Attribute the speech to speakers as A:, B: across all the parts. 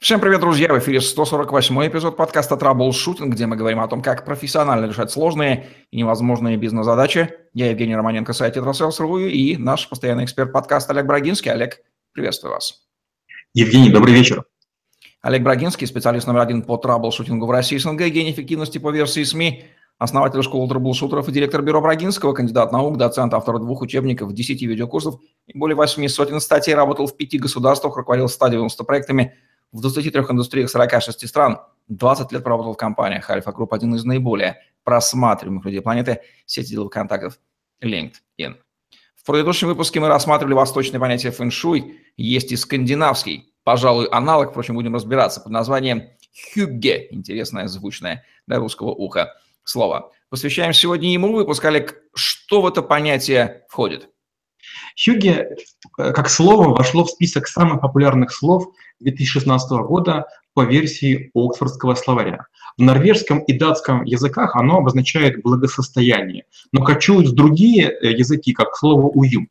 A: Всем привет, друзья! В эфире 148 эпизод подкаста «Траблшутинг», где мы говорим о том, как профессионально решать сложные и невозможные бизнес-задачи. Я Евгений Романенко, сайт «tetrasales.ru» и наш постоянный эксперт подкаста Олег Брагинский. Олег, приветствую вас.
B: Евгений, добрый вечер.
A: Олег Брагинский, специалист номер один по траблшутингу в России СНГ, гений эффективности по версии СМИ, основатель школы траблшутеров и директор бюро Брагинского, кандидат наук, доцент, автор двух учебников, 10 видеокурсов и более 8 сотен статей, работал в пяти государствах, руководил 190 проектами – в 23 индустриях 46 стран, 20 лет проработал в компаниях. Альфа Групп – один из наиболее просматриваемых людей планеты, сети деловых контактов LinkedIn. В предыдущем выпуске мы рассматривали восточное понятие фэншуй, есть и скандинавский, пожалуй, аналог, впрочем, будем разбираться, под названием хюгге, интересное, звучное для русского уха слово. Посвящаем сегодня ему выпуск. Олег, что в это понятие входит?
B: Хюгге, э, как слово, вошло в список самых популярных слов 2016 года по версии Оксфордского словаря. В норвежском и датском языках оно обозначает благосостояние, но кочуют другие э, языки, как слово «уют».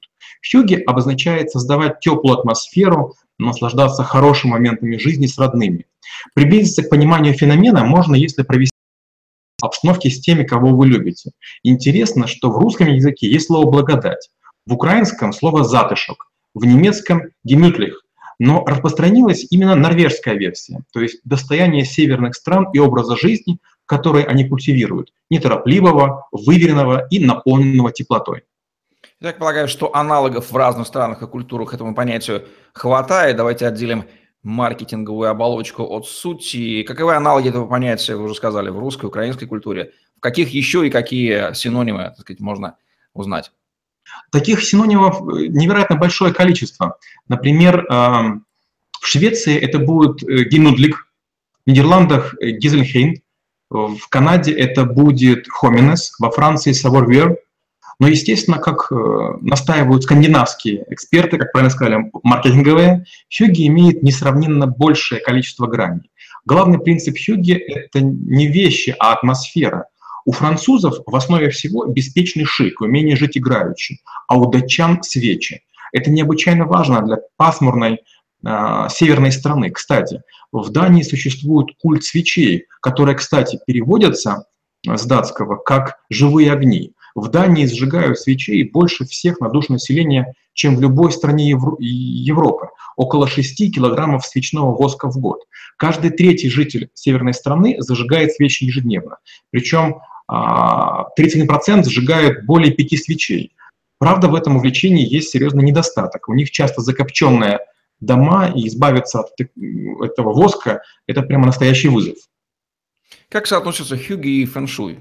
B: Хюги обозначает создавать теплую атмосферу, наслаждаться хорошими моментами жизни с родными. Приблизиться к пониманию феномена можно, если провести обстановки с теми, кого вы любите. Интересно, что в русском языке есть слово «благодать», в украинском слово «затышок», в немецком «гемиклих», но распространилась именно норвежская версия, то есть достояние северных стран и образа жизни, который они культивируют, неторопливого, выверенного и наполненного теплотой.
A: Я полагаю, что аналогов в разных странах и культурах этому понятию хватает. Давайте отделим маркетинговую оболочку от сути. Каковы аналоги этого понятия, вы уже сказали, в русской, украинской культуре? В каких еще и какие синонимы, так сказать, можно узнать?
B: Таких синонимов э, невероятно большое количество. Например, эм, в Швеции это будет э, гинудлик, в Нидерландах э, гизельхейн, в Канаде это будет хоминес, во Франции саворвер. Но, естественно, как настаивают скандинавские эксперты, как правильно сказали, маркетинговые, Хьюги имеет несравненно большее количество граней. Главный принцип Хьюги – это не вещи, а атмосфера – у французов в основе всего беспечный шик, умение жить играючи, а у датчан свечи. Это необычайно важно для пасмурной э, северной страны. Кстати, в Дании существует культ свечей, которые, кстати, переводятся с датского как «живые огни». В Дании сжигают свечей больше всех на душу населения, чем в любой стране Европы. Около 6 килограммов свечного воска в год. Каждый третий житель северной страны зажигает свечи ежедневно. Причем 31% сжигают более 5 свечей. Правда, в этом увлечении есть серьезный недостаток. У них часто закопченные дома, и избавиться от этого воска – это прямо настоящий вызов.
A: Как соотносятся хюги и фэншуй?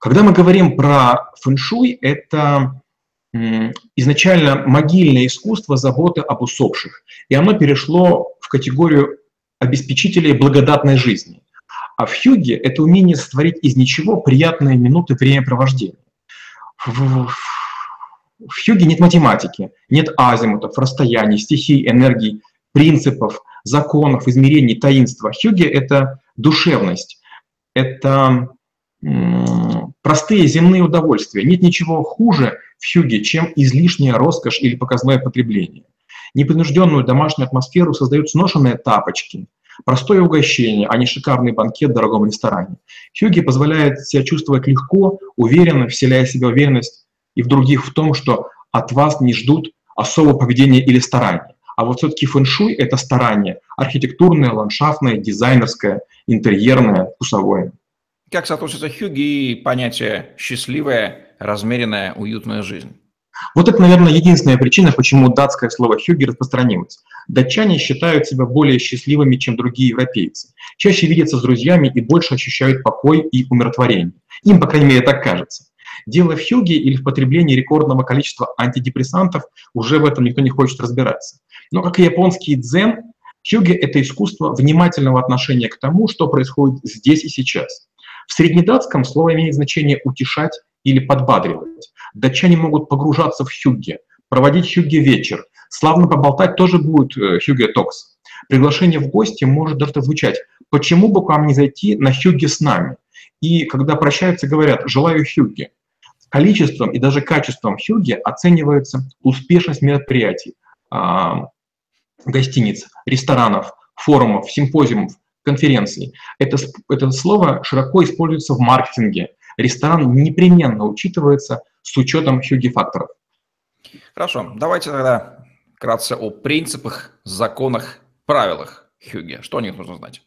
B: Когда мы говорим про фэншуй, это изначально могильное искусство заботы об усопших, и оно перешло в категорию обеспечителей благодатной жизни. А в хюге это умение сотворить из ничего приятные минуты времяпровождения. В, в хюге нет математики, нет азимутов, расстояний, стихий, энергий, принципов, законов, измерений, таинства. Хюге — это душевность, это простые земные удовольствия. Нет ничего хуже в хюге, чем излишняя роскошь или показное потребление. Непринужденную домашнюю атмосферу создают сношенные тапочки, Простое угощение, а не шикарный банкет в дорогом ресторане. Хьюги позволяет себя чувствовать легко, уверенно, вселяя в себя уверенность и в других в том, что от вас не ждут особого поведения или старания. А вот все-таки фэншуй – это старание архитектурное, ландшафтное, дизайнерское, интерьерное, вкусовое.
A: Как соотносится Хьюги и понятие «счастливая, размеренная, уютная жизнь»?
B: Вот это, наверное, единственная причина, почему датское слово «хюги» распространилось. Датчане считают себя более счастливыми, чем другие европейцы. Чаще видятся с друзьями и больше ощущают покой и умиротворение. Им, по крайней мере, так кажется. Дело в хюге или в потреблении рекордного количества антидепрессантов, уже в этом никто не хочет разбираться. Но, как и японский дзен, хюге — это искусство внимательного отношения к тому, что происходит здесь и сейчас. В среднедатском слово имеет значение «утешать» или «подбадривать». Датчане могут погружаться в хюгге, проводить хюгге вечер. Славно поболтать тоже будет э, хюгге токс. Приглашение в гости может даже звучать «Почему бы к вам не зайти на хюгге с нами?» И когда прощаются, говорят «Желаю хюгге». Количеством и даже качеством хюгге оценивается успешность мероприятий. А, гостиниц, ресторанов, форумов, симпозиумов, конференций. Это, это слово широко используется в маркетинге. Ресторан непременно учитывается с учетом хюги-факторов.
A: Хорошо, давайте тогда вкратце о принципах, законах, правилах хюги. Что о них нужно знать?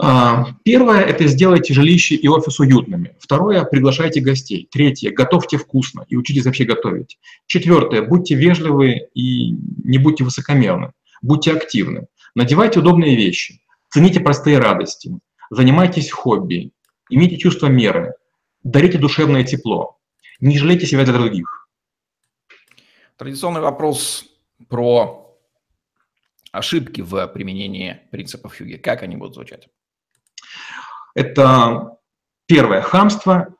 B: А, первое – это сделайте жилище и офис уютными. Второе – приглашайте гостей. Третье – готовьте вкусно и учитесь вообще готовить. Четвертое – будьте вежливы и не будьте высокомерны. Будьте активны. Надевайте удобные вещи. Цените простые радости. Занимайтесь хобби. Имейте чувство меры. Дарите душевное тепло. Не жалейте себя для других.
A: Традиционный вопрос про ошибки в применении принципов Хьюги. Как они будут звучать?
B: Это первое – хамство,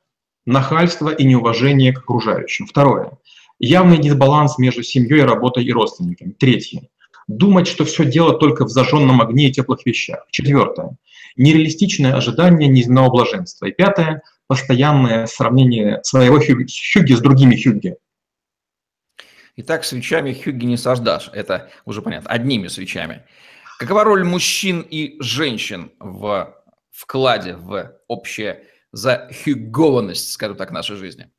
B: нахальство и неуважение к окружающим. Второе – явный дисбаланс между семьей, работой и родственниками. Третье – думать, что все дело только в зажженном огне и теплых вещах. Четвертое – нереалистичное ожидание неземного блаженства. И пятое – постоянное сравнение своего хюги с другими хюги.
A: Итак, свечами хюги не сождашь. Это уже понятно. Одними свечами. Какова роль мужчин и женщин в вкладе в общее захюгованность, скажем так, нашей жизни?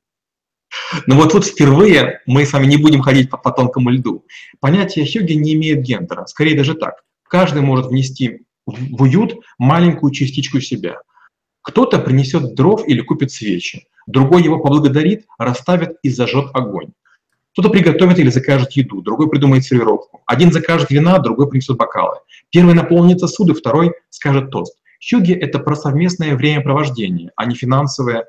B: Но вот тут впервые мы с вами не будем ходить по, по тонкому льду. Понятие хюги не имеет гендера. Скорее даже так. Каждый может внести в уют маленькую частичку себя. Кто-то принесет дров или купит свечи, другой его поблагодарит, расставит и зажжет огонь. Кто-то приготовит или закажет еду, другой придумает сервировку. Один закажет вина, другой принесет бокалы. Первый наполнит сосуды, второй скажет тост. Хюги – это про совместное времяпровождение, а не финансовое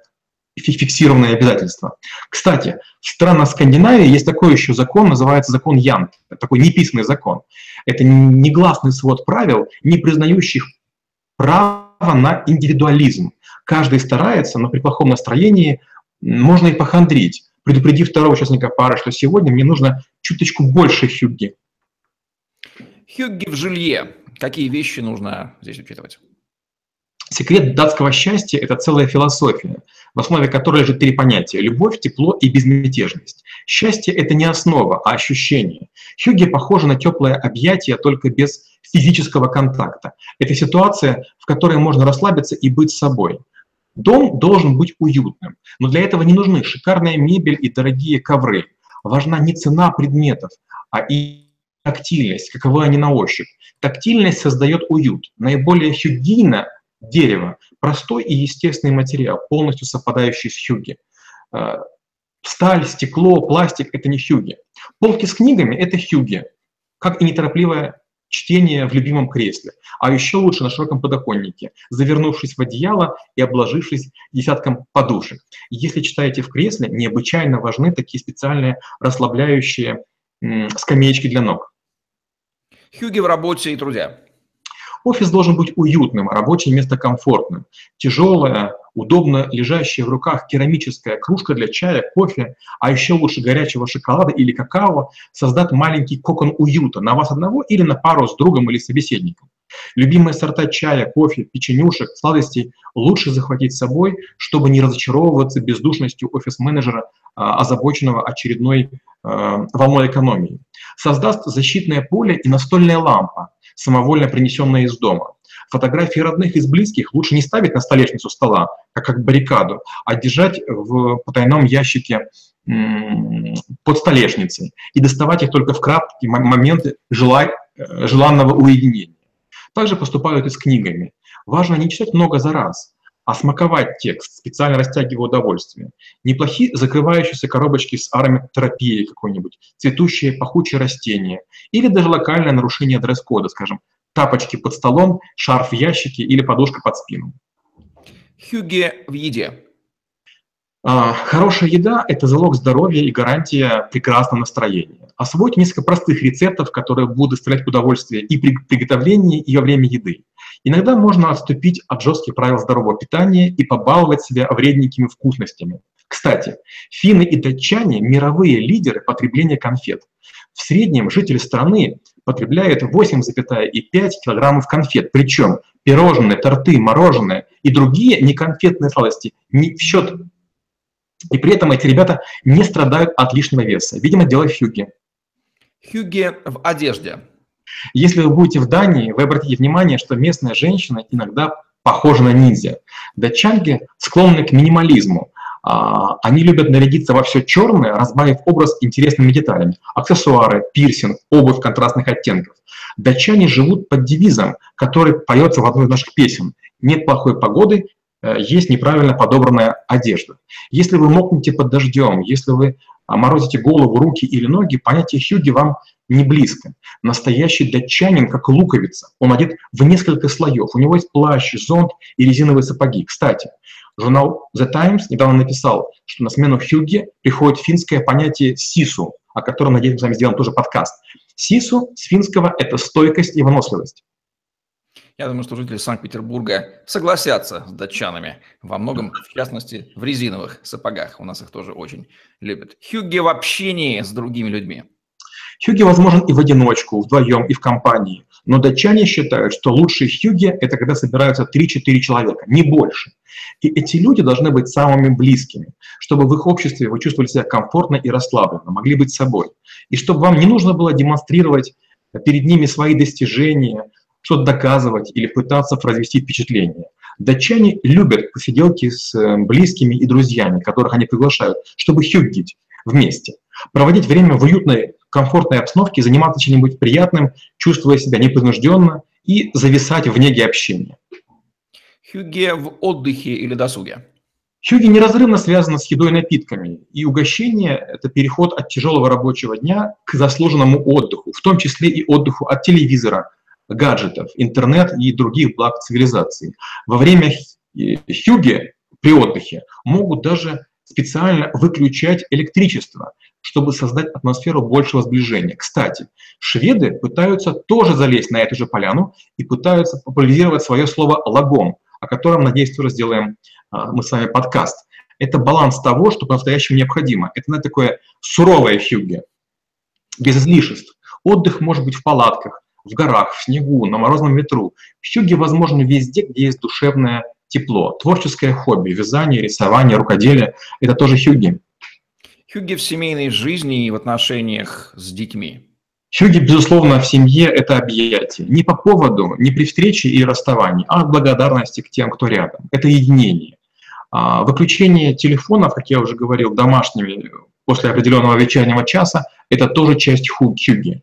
B: фиксированное обязательство. Кстати, в странах Скандинавии есть такой еще закон, называется закон Янт, такой неписанный закон. Это негласный свод правил, не признающих право на индивидуализм. Каждый старается, но при плохом настроении можно и похандрить, предупредив второго участника пары, что сегодня мне нужно чуточку больше хюгги.
A: Хюгги в жилье. Какие вещи нужно здесь учитывать?
B: Секрет датского счастья – это целая философия, в основе которой лежит три понятия – любовь, тепло и безмятежность. Счастье – это не основа, а ощущение. Хюги похоже на теплое объятие, только без физического контакта. Это ситуация, в которой можно расслабиться и быть собой. Дом должен быть уютным, но для этого не нужны шикарная мебель и дорогие ковры. Важна не цена предметов, а и тактильность, каковы они на ощупь. Тактильность создает уют. Наиболее хюгийно дерево. Простой и естественный материал, полностью совпадающий с хюги. Э, сталь, стекло, пластик – это не хюги. Полки с книгами – это хюги, как и неторопливое чтение в любимом кресле, а еще лучше на широком подоконнике, завернувшись в одеяло и обложившись десятком подушек. Если читаете в кресле, необычайно важны такие специальные расслабляющие скамеечки для ног.
A: Хюги в работе и труде.
B: Офис должен быть уютным, рабочее место комфортным. Тяжелая, удобно лежащая в руках керамическая кружка для чая, кофе, а еще лучше горячего шоколада или какао создать маленький кокон уюта на вас одного или на пару с другом или собеседником. Любимые сорта чая, кофе, печенюшек, сладостей лучше захватить с собой, чтобы не разочаровываться бездушностью офис-менеджера, а, озабоченного очередной а, волной экономии. Создаст защитное поле и настольная лампа, самовольно принесенная из дома. Фотографии родных из близких лучше не ставить на столешницу стола, как, как баррикаду, а держать в потайном ящике под столешницей и доставать их только в краткие моменты желай, э, желанного уединения. Также поступают и с книгами. Важно не читать много за раз, а смаковать текст, специально растягивая удовольствие. Неплохие закрывающиеся коробочки с ароматерапией какой-нибудь, цветущие пахучие растения или даже локальное нарушение дресс-кода, скажем, тапочки под столом, шарф в ящике или подушка под спину.
A: Хюге в еде.
B: А, хорошая еда – это залог здоровья и гарантия прекрасного настроения. Освойте несколько простых рецептов, которые будут доставлять удовольствие и при приготовлении, и во время еды. Иногда можно отступить от жестких правил здорового питания и побаловать себя вредненькими вкусностями. Кстати, финны и датчане – мировые лидеры потребления конфет. В среднем жители страны потребляют 8,5 килограммов конфет, причем пирожные, торты, мороженое и другие неконфетные сладости не в счет. И при этом эти ребята не страдают от лишнего веса. Видимо, дело хюге.
A: Хюге в одежде.
B: Если вы будете в Дании, вы обратите внимание, что местная женщина иногда похожа на ниндзя. Датчанки склонны к минимализму. А, они любят нарядиться во все черное, разбавив образ интересными деталями. Аксессуары, пирсинг, обувь контрастных оттенков. Датчане живут под девизом, который поется в одной из наших песен. Нет плохой погоды, э, есть неправильно подобранная одежда. Если вы мокнете под дождем, если вы морозите голову, руки или ноги, понятие хюги вам не близко. Настоящий датчанин, как луковица, он одет в несколько слоев. У него есть плащ, зонт и резиновые сапоги. Кстати, журнал The Times недавно написал, что на смену хюге приходит финское понятие сису, о котором, надеюсь, мы с вами сделаем тоже подкаст. Сису с финского – это стойкость и выносливость.
A: Я думаю, что жители Санкт-Петербурга согласятся с датчанами. Во многом, в частности, в резиновых сапогах. У нас их тоже очень любят. Хюгге в общении с другими людьми.
B: Хюги возможен и в одиночку, вдвоем, и в компании. Но датчане считают, что лучшие хюги – это когда собираются 3-4 человека, не больше. И эти люди должны быть самыми близкими, чтобы в их обществе вы чувствовали себя комфортно и расслабленно, могли быть собой. И чтобы вам не нужно было демонстрировать перед ними свои достижения, что-то доказывать или пытаться произвести впечатление. Датчане любят посиделки с э, близкими и друзьями, которых они приглашают, чтобы хюггить вместе. Проводить время в уютной комфортной обстановке, заниматься чем-нибудь приятным, чувствуя себя непринужденно и зависать в неге общения.
A: Хюге в отдыхе или досуге?
B: Хюги неразрывно связано с едой и напитками, и угощение – это переход от тяжелого рабочего дня к заслуженному отдыху, в том числе и отдыху от телевизора, гаджетов, интернет и других благ цивилизации. Во время хюги при отдыхе могут даже специально выключать электричество, чтобы создать атмосферу большего сближения. Кстати, шведы пытаются тоже залезть на эту же поляну и пытаются популяризировать свое слово «лагом», о котором, надеюсь, тоже сделаем а, мы с вами подкаст. Это баланс того, что по-настоящему необходимо. Это на такое суровое хюгге, без излишеств. Отдых может быть в палатках, в горах, в снегу, на морозном ветру. Хюгге возможно везде, где есть душевное тепло. Творческое хобби, вязание, рисование, рукоделие – это тоже хюгге.
A: Хюги в семейной жизни и в отношениях с детьми?
B: Хюги, безусловно, в семье – это объятие. Не по поводу, не при встрече и расставании, а от благодарности к тем, кто рядом. Это единение. А выключение телефонов, как я уже говорил, домашними после определенного вечернего часа – это тоже часть хюги.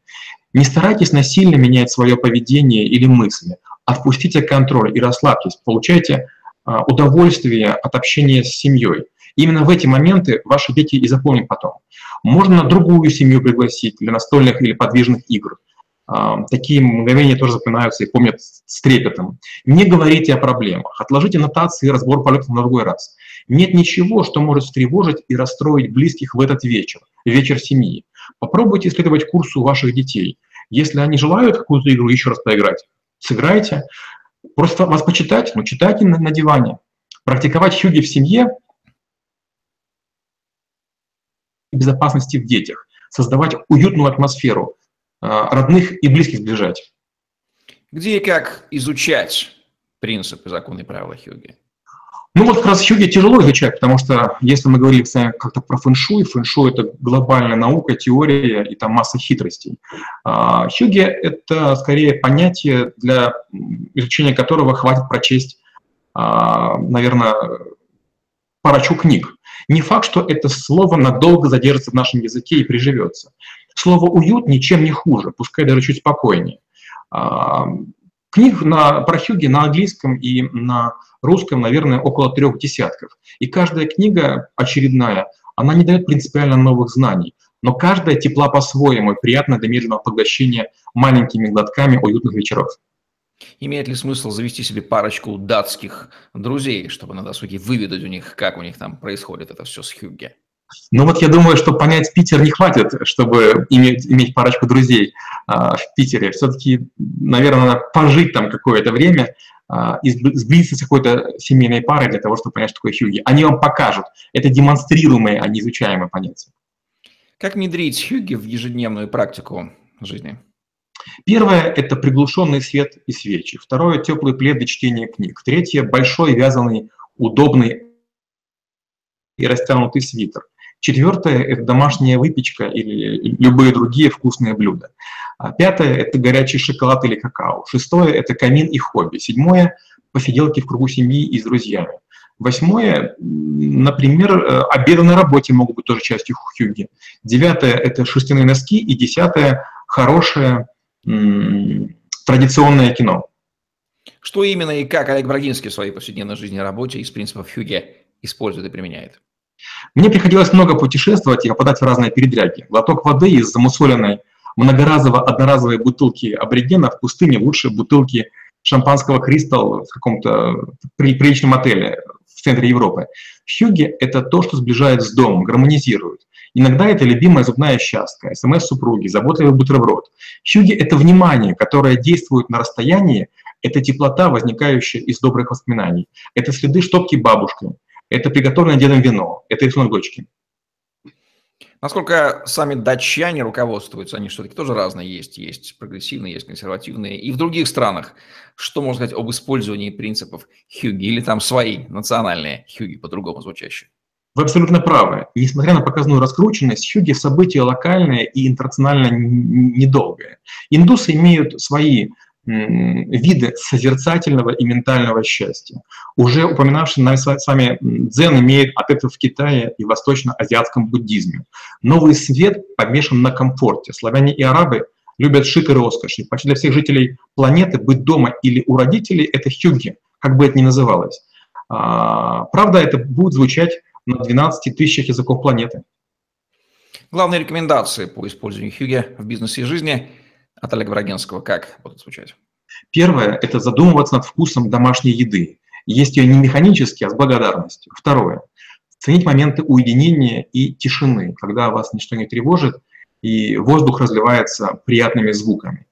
B: Не старайтесь насильно менять свое поведение или мысли. Отпустите контроль и расслабьтесь. Получайте а, удовольствие от общения с семьей. Именно в эти моменты ваши дети и запомнят потом. Можно другую семью пригласить для настольных или подвижных игр. А, такие мгновения тоже запоминаются и помнят с трепетом. Не говорите о проблемах, отложите нотации и разбор полетов на другой раз. Нет ничего, что может встревожить и расстроить близких в этот вечер, вечер семьи. Попробуйте исследовать курсу ваших детей. Если они желают какую-то игру еще раз поиграть, сыграйте. Просто вас почитать, ну читайте на, на диване. Практиковать хюги в семье безопасности в детях, создавать уютную атмосферу, а, родных и близких сближать.
A: Где и как изучать принципы, законы и правила Хьюги?
B: Ну вот как раз Хьюги тяжело изучать, потому что если мы говорили как-то про фэншуй, фэншуй – это глобальная наука, теория и там масса хитростей. А, Хьюги – это скорее понятие, для изучения которого хватит прочесть, а, наверное, парочку книг. Не факт, что это слово надолго задержится в нашем языке и приживется. Слово «уют» ничем не хуже, пускай даже чуть спокойнее. Книг на, про Хьюги на английском и на русском, наверное, около трех десятков. И каждая книга очередная, она не дает принципиально новых знаний, но каждая тепла по-своему и приятна для медленного поглощения маленькими глотками уютных вечеров.
A: Имеет ли смысл завести себе парочку датских друзей, чтобы на досуге выведать у них, как у них там происходит это все с Хюгге?
B: Ну вот я думаю, что понять Питер не хватит, чтобы иметь, иметь парочку друзей а, в Питере. Все-таки, наверное, надо пожить там какое-то время а, и сблизиться с какой-то семейной парой для того, чтобы понять, что такое Хюги. Они вам покажут. Это демонстрируемые, а не изучаемые понятия.
A: Как внедрить Хюги в ежедневную практику жизни?
B: Первое – это приглушенный свет и свечи. Второе – теплый плед для чтения книг. Третье – большой, вязаный, удобный и растянутый свитер. Четвертое – это домашняя выпечка или любые другие вкусные блюда. А пятое – это горячий шоколад или какао. Шестое – это камин и хобби. Седьмое – посиделки в кругу семьи и с друзьями. Восьмое, например, э, обеды на работе могут быть тоже частью хюги. Девятое – это шерстяные носки. И десятое – хорошее традиционное кино.
A: Что именно и как Олег Брагинский в своей повседневной жизни и работе из принципов хюге использует и применяет?
B: Мне приходилось много путешествовать и попадать в разные передряги. Глоток воды из замусоленной многоразово одноразовой бутылки аборигена в пустыне лучше бутылки шампанского «Кристалл» в каком-то приличном отеле в центре Европы. Хюги – это то, что сближает с домом, гармонизирует. Иногда это любимая зубная щастка, смс супруги, заботливый бутерброд. Хюги – это внимание, которое действует на расстоянии, это теплота, возникающая из добрых воспоминаний. Это следы штопки бабушкой, это приготовленное дедом вино, это рисунок дочки.
A: Насколько сами датчане руководствуются, они все-таки тоже разные есть. Есть прогрессивные, есть консервативные. И в других странах, что можно сказать об использовании принципов хюги или там свои национальные хюги, по-другому звучащие?
B: Вы абсолютно правы. Несмотря на показную раскрученность, хюги – событие локальное и интернационально недолгое. Индусы имеют свои виды созерцательного и ментального счастья. Уже упоминавший нами с вами дзен имеет адептов в Китае и восточно-азиатском буддизме. Новый свет помешан на комфорте. Славяне и арабы любят шик и роскошь. И почти для всех жителей планеты быть дома или у родителей – это хюги, как бы это ни называлось. А, правда, это будет звучать на 12 тысячах языков планеты.
A: Главные рекомендации по использованию хюги в бизнесе и жизни – от Олега Брагинского как будут звучать?
B: Первое – это задумываться над вкусом домашней еды. Есть ее не механически, а с благодарностью. Второе – ценить моменты уединения и тишины, когда вас ничто не тревожит, и воздух разливается приятными звуками.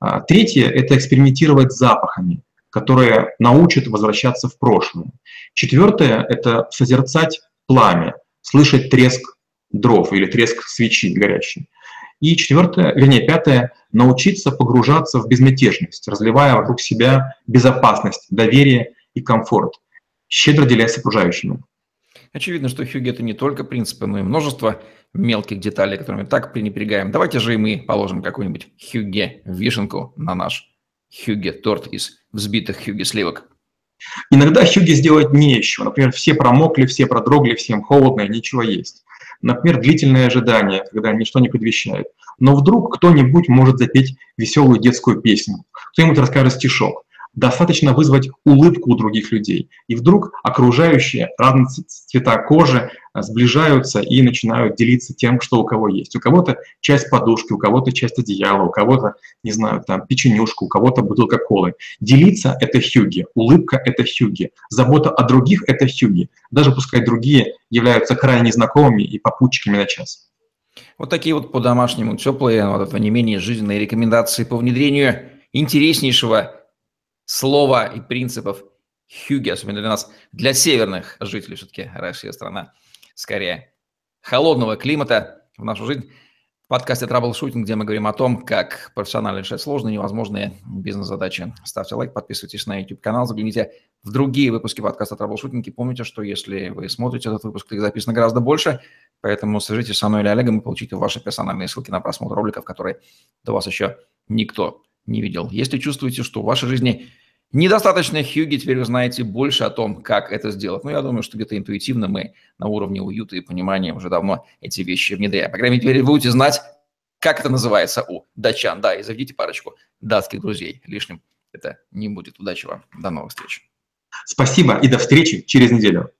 B: А, третье – это экспериментировать с запахами, которые научат возвращаться в прошлое. Четвертое – это созерцать пламя, слышать треск дров или треск свечи горящей. И четвертое, вернее, пятое, научиться погружаться в безмятежность, разливая вокруг себя безопасность, доверие и комфорт, щедро делясь с окружающими.
A: Очевидно, что хюги – это не только принципы, но и множество мелких деталей, которыми так пренебрегаем. Давайте же и мы положим какую-нибудь хюге вишенку на наш хюге торт из взбитых хюге сливок.
B: Иногда хюги сделать не еще. Например, все промокли, все продрогли, всем холодно и нечего есть. Например, длительное ожидание, когда ничто не предвещает. Но вдруг кто-нибудь может запеть веселую детскую песню, кто-нибудь расскажет стишок достаточно вызвать улыбку у других людей. И вдруг окружающие разные цвета кожи а, сближаются и начинают делиться тем, что у кого есть. У кого-то часть подушки, у кого-то часть одеяла, у кого-то, не знаю, там печенюшка, у кого-то бутылка колы. Делиться — это хюги, улыбка — это хюги, забота о других — это хюги, даже пускай другие являются крайне знакомыми и попутчиками на час.
A: Вот такие вот по-домашнему теплые, вот этого не менее жизненные рекомендации по внедрению интереснейшего слова и принципов хюгге, особенно для нас, для северных жителей все-таки Россия страна, скорее, холодного климата в нашу жизнь. В подкасте «Траблшутинг», где мы говорим о том, как профессионально решать сложные, невозможные бизнес-задачи. Ставьте лайк, подписывайтесь на YouTube-канал, загляните в другие выпуски подкаста «Траблшутинг» и помните, что если вы смотрите этот выпуск, их записано гораздо больше, поэтому свяжитесь со мной или Олегом и получите ваши персональные ссылки на просмотр роликов, которые до вас еще никто не видел. Если чувствуете, что в вашей жизни недостаточно хьюги, теперь вы знаете больше о том, как это сделать. Ну, я думаю, что где-то интуитивно мы на уровне уюта и понимания уже давно эти вещи внедряем. По крайней мере, вы будете знать, как это называется у датчан. Да, и заведите парочку датских друзей. Лишним это не будет. Удачи вам. До новых встреч.
B: Спасибо и до встречи через неделю.